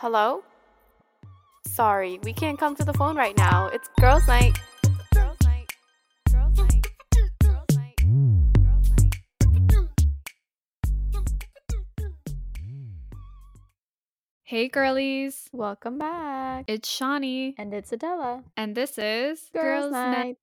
Hello? Sorry, we can't come to the phone right now. It's girls' night. Girls' night. Girls' night. Girls' night. Girls' night. Hey girlies, Welcome back. it's Shani, And it's Adela. and this is Girls' night.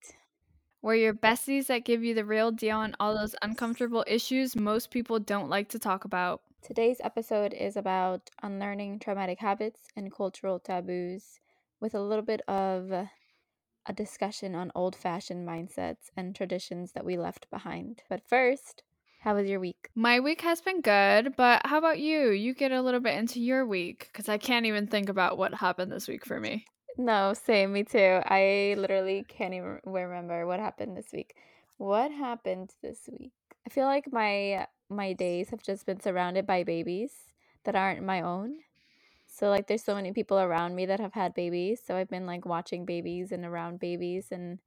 We're your besties that give you the real deal on all those uncomfortable issues most people don't like to talk about. Today's episode is about unlearning traumatic habits and cultural taboos with a little bit of a discussion on old fashioned mindsets and traditions that we left behind. But first, how was your week? My week has been good, but how about you? You get a little bit into your week because I can't even think about what happened this week for me. No, same, me too. I literally can't even remember what happened this week. What happened this week? I feel like my my days have just been surrounded by babies that aren't my own. So like there's so many people around me that have had babies, so I've been like watching babies and around babies and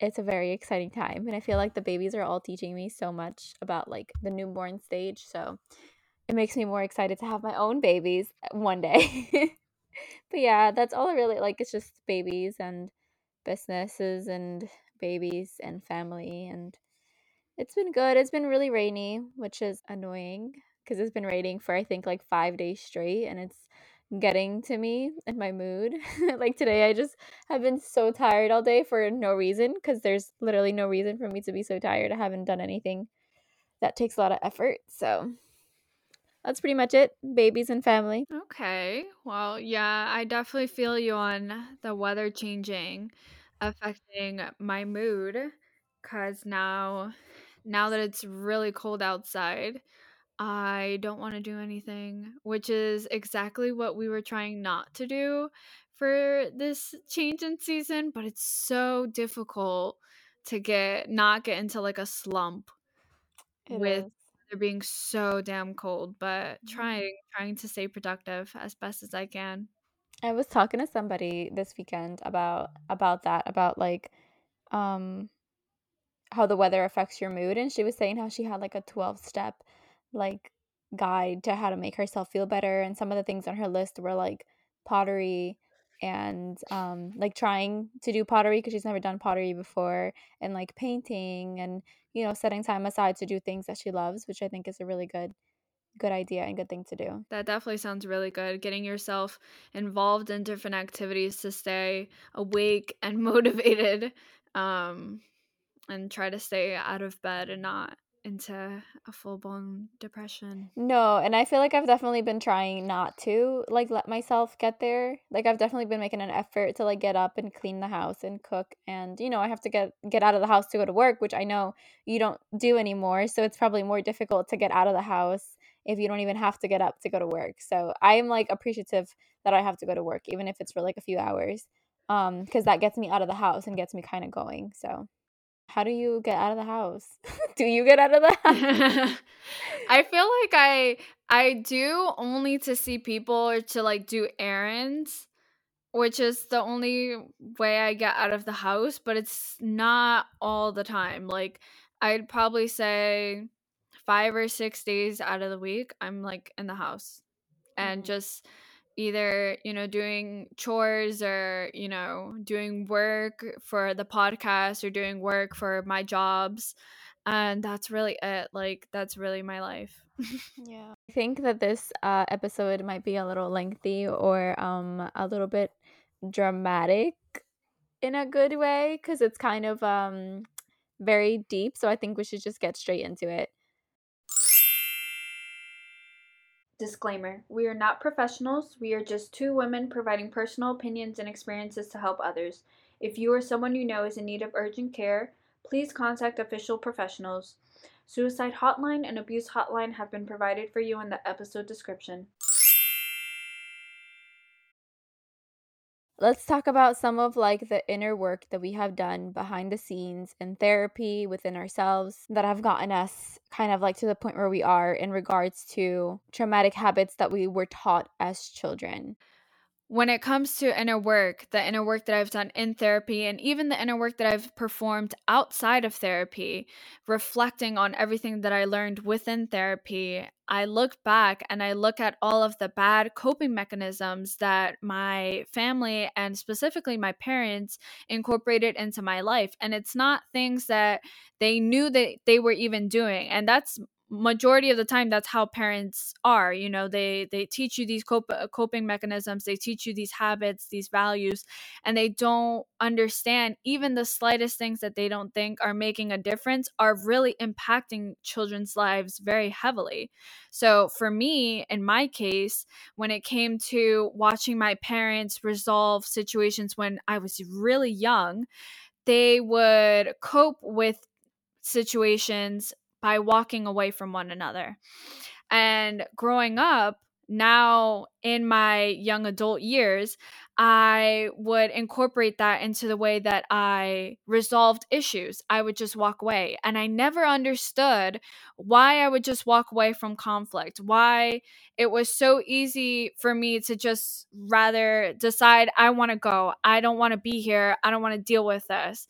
it's a very exciting time and I feel like the babies are all teaching me so much about like the newborn stage, so it makes me more excited to have my own babies uh, one day. but yeah, that's all I really like. It's just babies and businesses and babies and family. And it's been good. It's been really rainy, which is annoying because it's been raining for I think like five days straight and it's getting to me and my mood. like today, I just have been so tired all day for no reason because there's literally no reason for me to be so tired. I haven't done anything that takes a lot of effort. So that's pretty much it. Babies and family. Okay, well, yeah, I definitely feel you on the weather changing, affecting my mood because now, now that it's really cold outside, I don't want to do anything, which is exactly what we were trying not to do for this change in season, but it's so difficult to get not get into like a slump It with is. it being so damn cold, but Mhm. trying trying to stay productive as best as I can. I was talking to somebody this weekend about about that, about like um how the weather affects your mood and she was saying how she had like a 12 step like guide to how to make herself feel better and some of the things on her list were like pottery and um like trying to do pottery because she's never done pottery before and like painting and you know setting time aside to do things that she loves which I think is a really good good idea and good thing to do. That definitely sounds really good. Getting yourself involved in different activities to stay awake and motivated um and try to stay out of bed and not into a full-blown depression. No, and I feel like I've definitely been trying not to like let myself get there. Like I've definitely been making an effort to like get up and clean the house and cook and you know, I have to get get out of the house to go to work, which I know you don't do anymore, so it's probably more difficult to get out of the house if you don't even have to get up to go to work. So I'm like appreciative that I have to go to work even if it's for like a few hours. Um cuz that gets me out of the house and gets me kind of going. So how do you get out of the house? do you get out of the house? I feel like I I do only to see people or to like do errands, which is the only way I get out of the house, but it's not all the time. Like I'd probably say 5 or 6 days out of the week I'm like in the house and Mhm. just either, you know, doing chores or, you know, doing work for the podcast or doing work for my jobs. And that's really it. Like that's really my life. Yeah. I think that this uh, episode might be a little lengthy or um, a little bit dramatic in a good way because it's kind of um, very deep. So I think we should just get straight into it. Disclaimer We are not professionals. We are just two women providing personal opinions and experiences to help others. If you or someone you know is in need of urgent care, please contact official professionals. Suicide hotline and abuse hotline have been provided for you in the episode description. Let's talk about some of like the inner work that we have done behind the scenes in therapy within ourselves that have gotten us kind of like to the point where we are in regards to traumatic habits that we were taught as children. When it comes to inner work, the inner work that I've done in therapy, and even the inner work that I've performed outside of therapy, reflecting on everything that I learned within therapy, I look back and I look at all of the bad coping mechanisms that my family and specifically my parents incorporated into my life. And it's not things that they knew that they were even doing. And that's majority of the time that's how parents are you know they they teach you these cop- coping mechanisms they teach you these habits these values and they don't understand even the slightest things that they don't think are making a difference are really impacting children's lives very heavily. So for me in my case when it came to watching my parents resolve situations when i was really young they would cope with situations by walking away from one another. And growing up, now in my young adult years, I would incorporate that into the way that I resolved issues. I would just walk away. And I never understood why I would just walk away from conflict, why it was so easy for me to just rather decide, I want to go. I don't want to be here. I don't want to deal with this.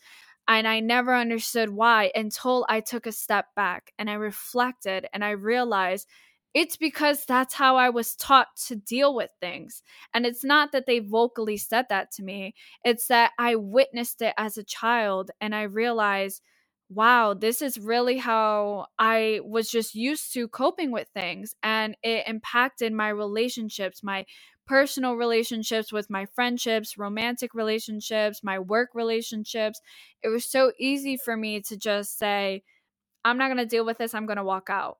And I never understood why until I took a step back and I reflected and I realized it's because that's how I was taught to deal with things. And it's not that they vocally said that to me, it's that I witnessed it as a child and I realized, wow, this is really how I was just used to coping with things. And it impacted my relationships, my personal relationships with my friendships, romantic relationships, my work relationships. It was so easy for me to just say, I'm not going to deal with this. I'm going to walk out.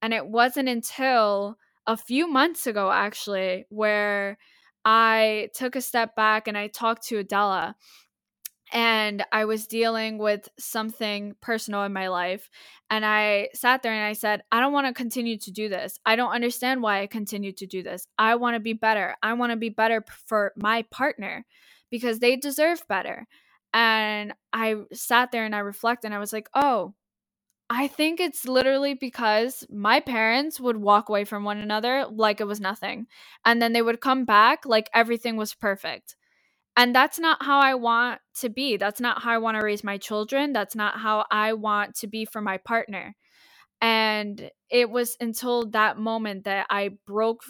And it wasn't until a few months ago, actually, where I took a step back and I talked to Adela and I was dealing with something personal in my life. And I sat there and I said, I don't want to continue to do this. I don't understand why I continue to do this. I want to be better. I want to be better for my partner because they deserve better. And I sat there and I reflected and I was like, oh, I think it's literally because my parents would walk away from one another like it was nothing. And then they would come back like everything was perfect. And that's not how I want to be. That's not how I want to raise my children. That's not how I want to be for my partner. And it was until that moment that I broke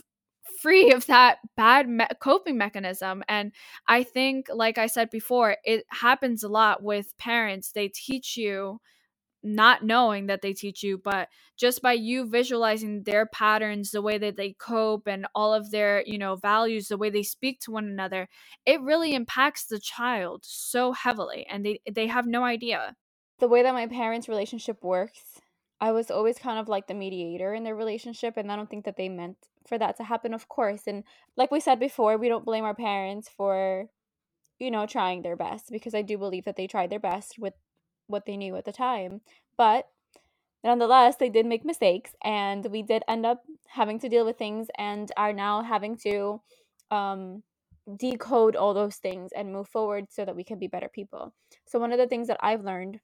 free of that bad me- coping mechanism. And I think, like I said before, it happens a lot with parents. They teach you not knowing that they teach you, but just by you visualizing their patterns, the way that they cope, and all of their, you know, values, the way they speak to one another, it really impacts the child so heavily, and they they have no idea. The way that my parents' relationship works, I was always kind of like the mediator in their relationship, and I don't think that they meant for that to happen, of course. And like we said before, we don't blame our parents for, you know, trying their best because I do believe that they tried their best with what they knew at the time. But nonetheless, they did make mistakes, and we did end up having to deal with things and are now having to um, decode all those things and move forward so that we can be better people. So, one of the things that I've learned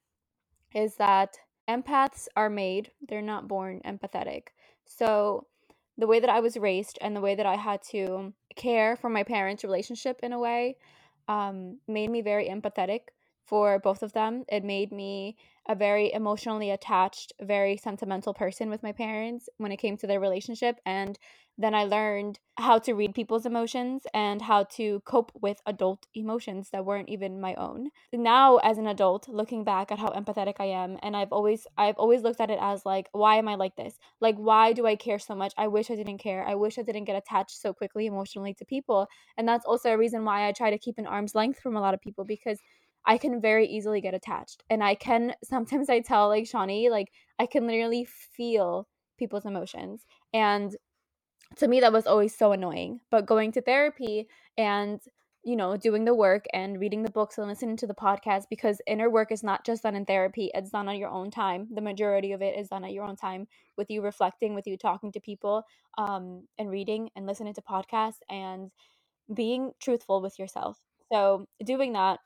is that empaths are made, they're not born empathetic. So, the way that I was raised and the way that I had to care for my parents' relationship in a way um, made me very empathetic for both of them. It made me a very emotionally attached, very sentimental person with my parents when it came to their relationship. And then I learned how to read people's emotions and how to cope with adult emotions that weren't even my own. Now as an adult, looking back at how empathetic I am, and I've always I've always looked at it as like, why am I like this? Like why do I care so much? I wish I didn't care. I wish I didn't get attached so quickly emotionally to people. And that's also a reason why I try to keep an arm's length from a lot of people because I can very easily get attached. And I can sometimes I tell like Shani, like I can literally feel people's emotions. And to me that was always so annoying. But going to therapy and you know, doing the work and reading the books and listening to the podcast because inner work is not just done in therapy, it's done on your own time. The majority of it is done at your own time with you reflecting, with you talking to people, um, and reading and listening to podcasts and being truthful with yourself. So, doing that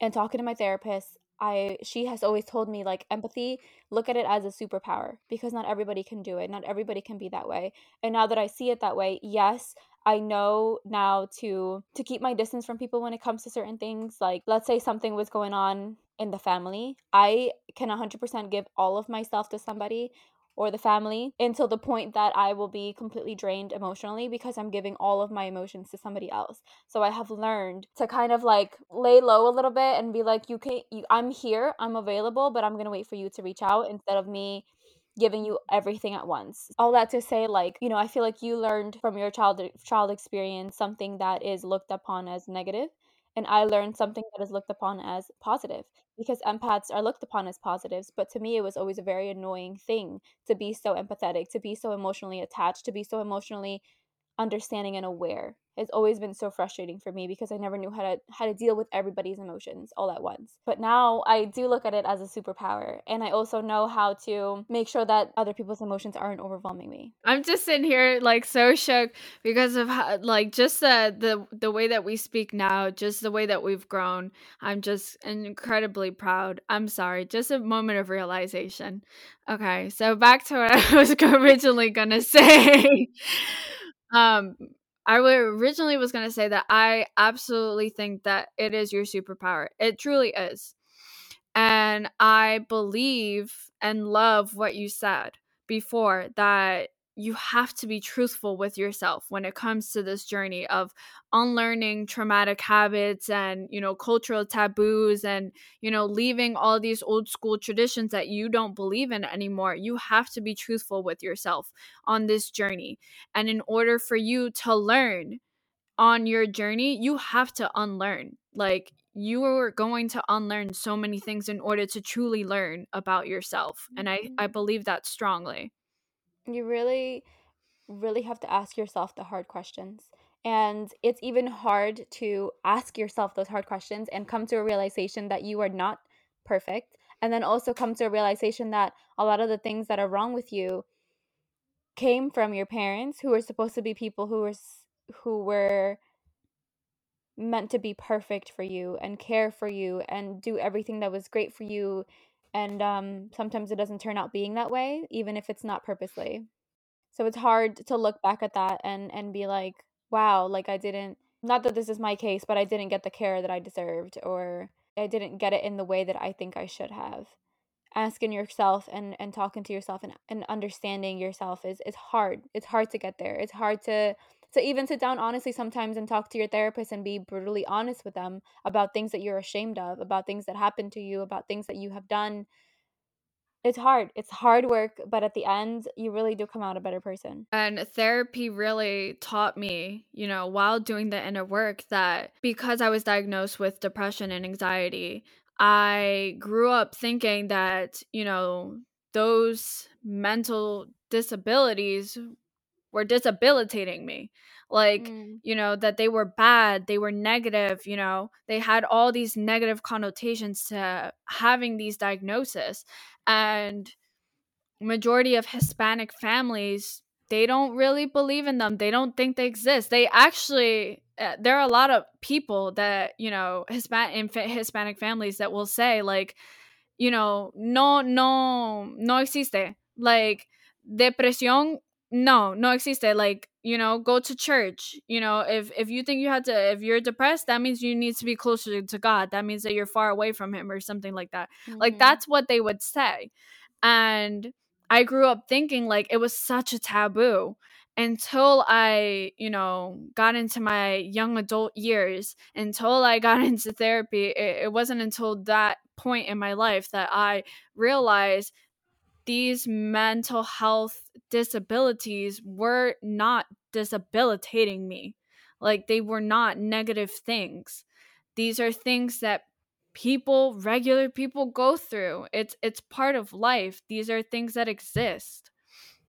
and talking to my therapist i she has always told me like empathy look at it as a superpower because not everybody can do it not everybody can be that way and now that i see it that way yes I know now to to keep my distance from people when it comes to certain things. Like let's say something was going on in the family, I can 100% give all of myself to somebody or the family until the point that I will be completely drained emotionally because I'm giving all of my emotions to somebody else. So I have learned to kind of like lay low a little bit and be like you can you, I'm here, I'm available, but I'm to wait for you to reach out instead of me giving you everything at once. All that to say like, you know, I feel like you learned from your child child experience something that is looked upon as negative and I learned something that is looked upon as positive because empaths are looked upon as positives, but to me it was always a very annoying thing to be so empathetic, to be so emotionally attached, to be so emotionally understanding and aware has always been so frustrating for me because I never knew how to how to deal with everybody's emotions all at once. But now I do look at it as a superpower and I also know how to make sure that other people's emotions aren't overwhelming me. I'm just sitting here like so shook because of how, like just the the the way that we speak now, just the way that we've grown. I'm just incredibly proud. I'm sorry, just a moment of realization. Okay, so back to what I was originally gonna say. Um, I originally was gonna say that I absolutely think that it is your superpower. It truly is, and I believe and love what you said before that you have to be truthful with yourself when it comes to this journey of unlearning traumatic habits and you know cultural taboos and you know leaving all these old school traditions that you don't believe in anymore. You have to be truthful with yourself on this journey. And in order for you to learn on your journey you have to unlearn. Like you are going to unlearn so many things in order to truly learn about yourself and i i mm-hmm. believe that strongly You really really have to ask yourself the hard questions. And it's even hard to ask yourself those hard questions and come to a realization that you are not perfect. And then also come to a realization that a lot of the things that are wrong with you came from your parents who were supposed to be people who were who were meant to be perfect for you and care for you and do everything that was great for you and um, sometimes it doesn't turn out being that way even if it's not purposely so it's hard to look back at that and and be like, wow, like I didn't not that this is my case, but I didn't get the care that I deserved or I didn't get it in the way that I think I should have. Asking yourself and and talking to yourself and, and understanding yourself is is hard. It's hard to get there. It's hard to to even sit down honestly sometimes and talk to your therapist and be brutally honest with them about things that you're ashamed of, about things that happened to you, about things that you have done it's hard. It's hard work, but at the end, you really do come out a better person. And therapy really taught me, you know, while doing the inner work, that because I was diagnosed with depression and anxiety, I grew up thinking that, you know, those mental disabilities were disabilitating me like mm. you know that they were bad they were negative you know they had all these negative connotations to having these diagnoses and majority of hispanic families they don't really believe in them they don't think they exist they actually uh, there are a lot of people that you know hispanic hispanic families that will say like you know no no no existe like depresión no no existe like you know go to church you know if if you think you had to if you're depressed that means you need to be closer to god that means that you're far away from him or something like that mm-hmm. like that's what they would say and i grew up thinking like it was such a taboo until i you know got into my young adult years until i got into therapy it, it wasn't until that point in my life that i realized these mental health disabilities were not disabilitating me. Like they were not negative things. These are things that people, regular people go through. It's it's part of life. These are things that exist.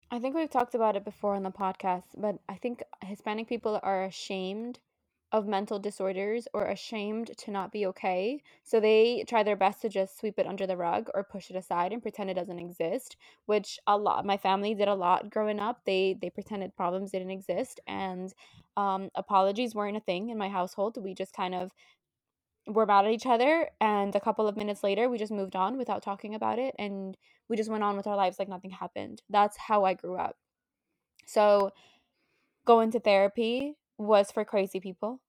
I think we've talked about it before on the podcast, but I think Hispanic people are ashamed of mental disorders or ashamed to not be okay. So they try their best to just sweep it under the rug or push it aside and pretend it doesn't exist, which a lot my family did a lot growing up. They they pretended problems didn't exist and um, apologies weren't a thing in my household. We just kind of were mad at each other and a couple of minutes later we just moved on without talking about it and we just went on with our lives like nothing happened. That's how I grew up. So going to therapy was for crazy people.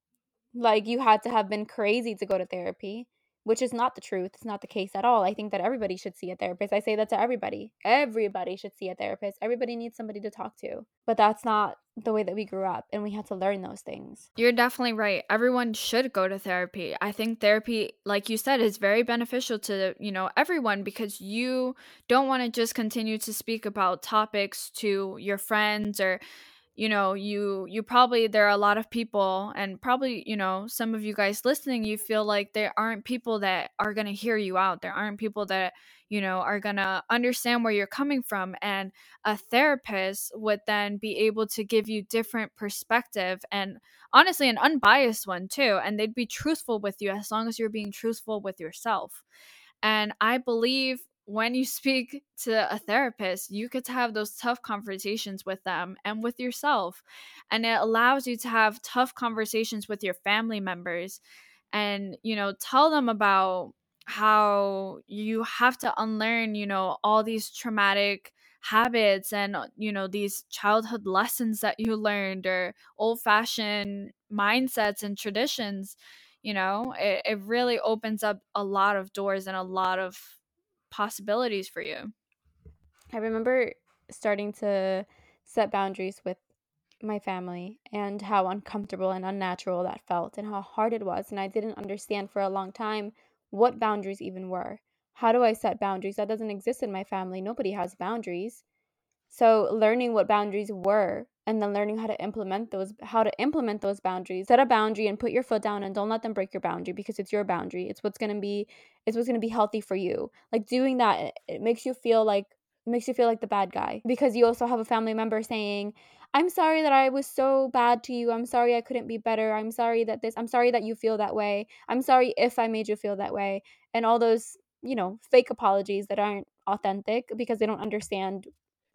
Like you had to have been crazy to go to therapy, which is not the truth. It's not the case at all. I think that everybody should see a therapist. I say that to everybody. Everybody should see a therapist. Everybody needs somebody to talk to. But that's not the way that we grew up and we had to learn those things. You're definitely right. Everyone should go to therapy. I think therapy, like you said, is very beneficial to, you know, everyone because you don't want to just continue to speak about topics to your friends or you know you you probably there are a lot of people and probably you know some of you guys listening you feel like there aren't people that are going to hear you out. There aren't people that you know are going to understand where you're coming from and a therapist would then be able to give you different perspective and honestly an unbiased one too and they'd be truthful with you as long as you're being truthful with yourself. And i believe when you speak to a therapist, you get to have those tough conversations with them and with yourself. And it allows you to have tough conversations with your family members and, you know, tell them about how you have to unlearn, you know, all these traumatic habits and, uh, you know, these childhood lessons that you learned or old fashioned mindsets and traditions. You know, it, it really opens up a lot of doors and a lot of possibilities for you. I remember starting to set boundaries with my family and how uncomfortable and unnatural that felt and how hard it was. And I didn't understand for a long time what boundaries even were. How do I set boundaries? That doesn't exist in my family. Nobody has boundaries. So learning what boundaries were and then learning how to implement those how to implement those boundaries. Set a boundary and put your foot down and don't let them break your boundary because it's your boundary. It's what's going to be it's what's going to be healthy for you. Like doing that it makes you feel like it makes you feel like the bad guy because you also have a family member saying, "I'm sorry that I was so bad to you. I'm sorry I couldn't be better. I'm sorry that this I'm sorry that you feel that way. I'm sorry if I made you feel that way." And all those, you know, fake apologies that aren't authentic because they don't understand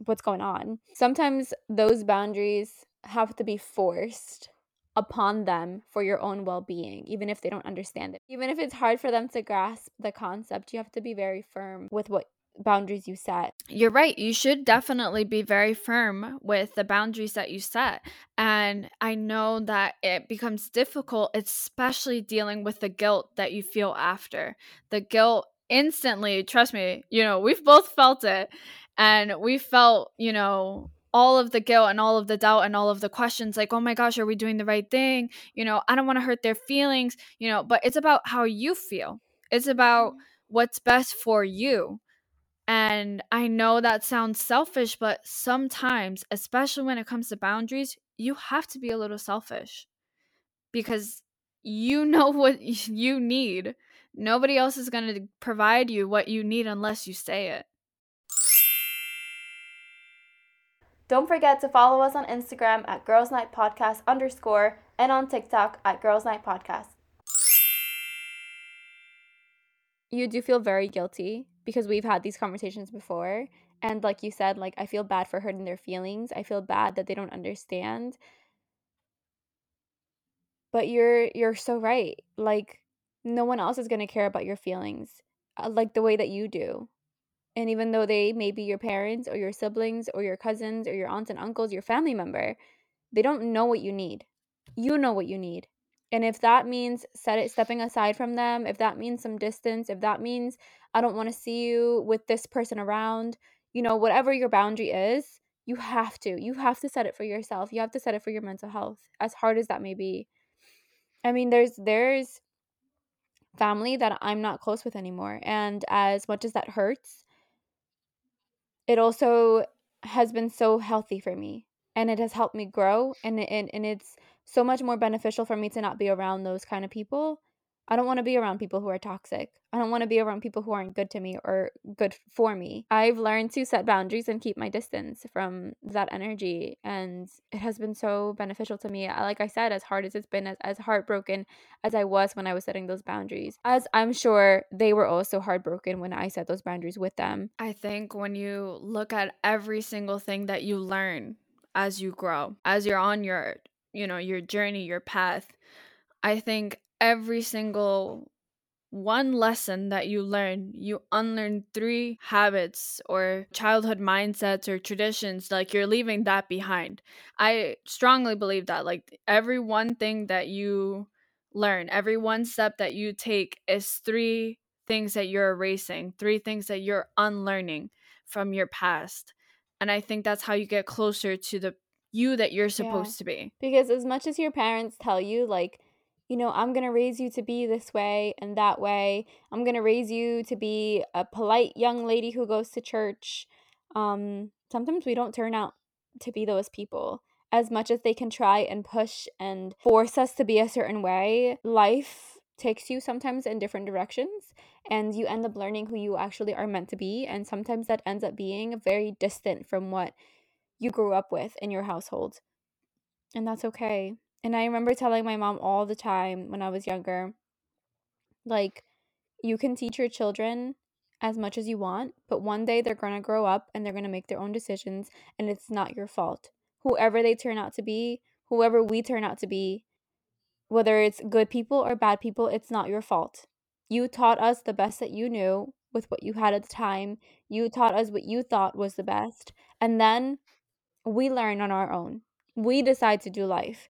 what's going on. Sometimes those boundaries have to be forced upon them for your own well being, even if they don't understand it. Even if it's hard for them to grasp the concept, you have to be very firm with what boundaries you set. You're right. You should definitely be very firm with the boundaries that you set. And I know that it becomes difficult, especially dealing with the guilt that you feel after. The guilt instantly, trust me, you know, we've both felt it and we felt you know all of the guilt and all of the doubt and all of the questions like oh my gosh are we doing the right thing? You know i don't want to hurt their feelings you know but it's about how you feel. It's about mm-hmm. what's best for you. And i know that sounds selfish but sometimes especially when it comes to boundaries you have to be a little selfish because you know what you need. Nobody else is going to provide you what you need unless you say it Don't forget to follow us on Instagram at Girls Night Podcast underscore and on TikTok at Girls Night Podcast. You do feel very guilty because we've had these conversations before. And like you said, like I feel bad for hurting their feelings. I feel bad that they don't understand. But you're you're so right. Like no one else is going to care about your feelings uh, like the way that you do. And even though they may be your parents or your siblings or your cousins or your aunts and uncles, your family member, they don't know what you need. You know what you need. And if that means set it, stepping aside from them, if that means some distance, if that means I don't want to see you with this person around, you know, whatever your boundary is, you have to. You have to set it for yourself. You have to set it for your mental health, as hard as that may be. I mean, there's there's family that I'm not close with anymore, and as much as that hurts, it also has been so healthy for me and it has helped me grow and, and and it's so much more beneficial for me to not be around those kind of people I don't want to be around people who are toxic. I don't want to be around people who aren't good to me or good for me. I've learned to set boundaries and keep my distance from that energy. And it has been so beneficial to me. Like I said, as hard as it's been, as, as heartbroken as I was when I was setting those boundaries, as I'm sure they were also heartbroken when I set those boundaries with them. I think when you look at every single thing that you learn as you grow, as you're on your, you know, your journey, your path, I think every single one lesson that you learn, you unlearn three habits or childhood mindsets or traditions, like you're leaving that behind. I strongly believe that. Like every one thing that you learn, every one step that you take is three things that you're erasing, three things that you're unlearning from your past. And I think that's how you get closer to the you that you're supposed yeah. to be. Because as much as your parents tell you, like, you know, I'm going to raise you to be this way and that way. I'm going to raise you to be a polite young lady who goes to church. Um, sometimes we don't turn out to be those people. As much as they can try and push and force us to be a certain way, life takes you sometimes in different directions and you end up learning who you actually are meant to be. And sometimes that ends up being very distant from what you grew up with in your household. And that's okay. And I remember telling my mom all the time when I was younger, like, you can teach your children as much as you want, but one day they're going to grow up and they're going to make their own decisions, and it's not your fault. Whoever they turn out to be, whoever we turn out to be, whether it's good people or bad people, it's not your fault. You taught us the best that you knew with what you had at the time. You taught us what you thought was the best. And then we learn on our own. We decide to do life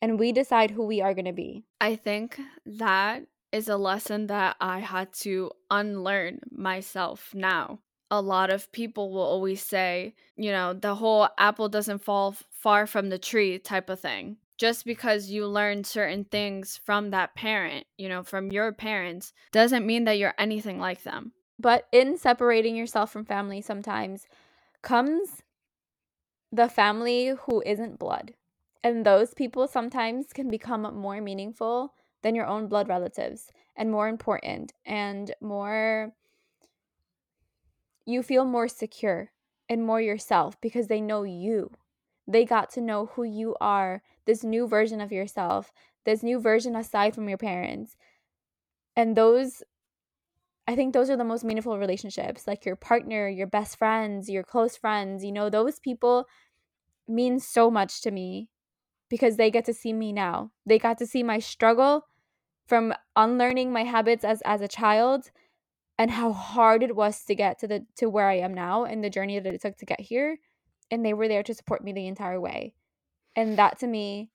and we decide who we are going to be. I think that is a lesson that I had to unlearn myself now. A lot of people will always say, you know, the whole apple doesn't fall far from the tree type of thing. Just because you learn certain things from that parent, you know, from your parents, doesn't mean that you're anything like them. But in separating yourself from family, sometimes comes the family who isn't blood. And those people sometimes can become more meaningful than your own blood relatives and more important and more you feel more secure and more yourself because they know you. They got to know who you are, this new version of yourself, this new version aside from your parents. And those I think those are the most meaningful relationships, like your partner, your best friends, your close friends, you know, those people mean so much to me because they get to see me now. They got to see my struggle from unlearning my habits as as a child and how hard it was to get to the to where I am now and the journey that it took to get here and they were there to support me the entire way. And that to me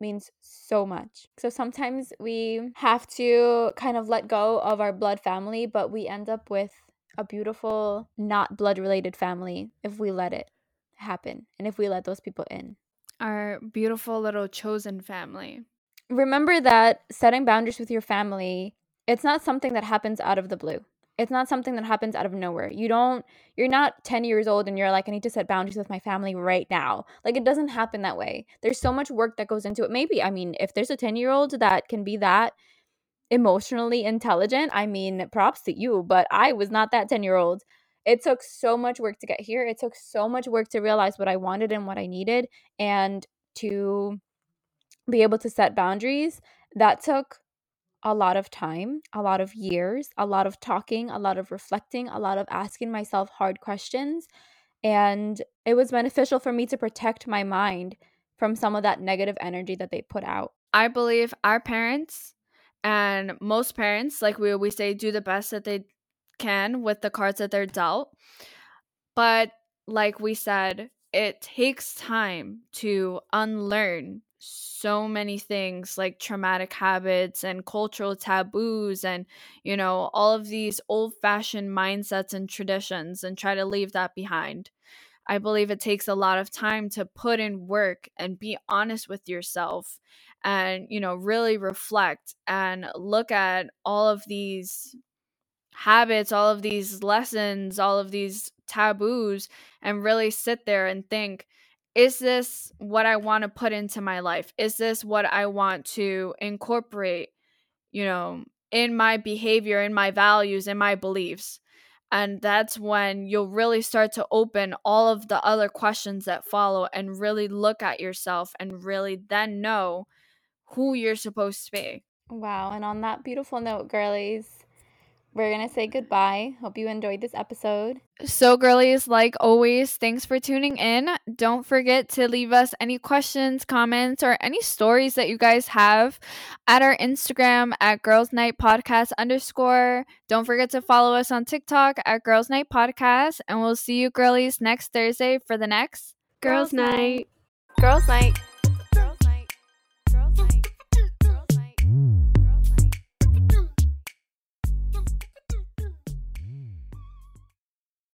means so much. So sometimes we have to kind of let go of our blood family, but we end up with a beautiful not blood related family if we let it happen and if we let those people in our beautiful little chosen family. Remember that setting boundaries with your family, it's not something that happens out of the blue. It's not something that happens out of nowhere. You don't you're not 10 years old and you're like I need to set boundaries with my family right now. Like it doesn't happen that way. There's so much work that goes into it. Maybe I mean if there's a 10-year-old that can be that emotionally intelligent, I mean props to you, but I was not that 10-year-old it took so much work to get here. It took so much work to realize what I wanted and what I needed and to be able to set boundaries. That took a lot of time, a lot of years, a lot of talking, a lot of reflecting, a lot of asking myself hard questions. And it was beneficial for me to protect my mind from some of that negative energy that they put out. I believe our parents and most parents, like we always say, do the best that they can with the cards that they're dealt. But like we said, it takes time to unlearn so many things like traumatic habits and cultural taboos and you know all of these old fashioned mindsets and traditions and try to leave that behind i believe it takes a lot of time to put in work and be honest with yourself and you know really reflect and look at all of these habits, all of these lessons, all of these taboos, and really sit there and think, is this what I want to put into my life? Is this what I want to incorporate, you know, in my behavior, in my values, in my beliefs? And that's when you'll really start to open all of the other questions that follow and really look at yourself and really then know who you're supposed to be. Wow. And on that beautiful note, girlies, we're gonna say goodbye. Hope you enjoyed this episode. So, girlies, like always, thanks for tuning in. Don't forget to leave us any questions, comments, or any stories that you guys have at our Instagram at Girls Night Podcast underscore. Don't forget to follow us on TikTok at Girls Night Podcast. And we'll see you, girlies, next Thursday for the next Girls, Night. Girls Night.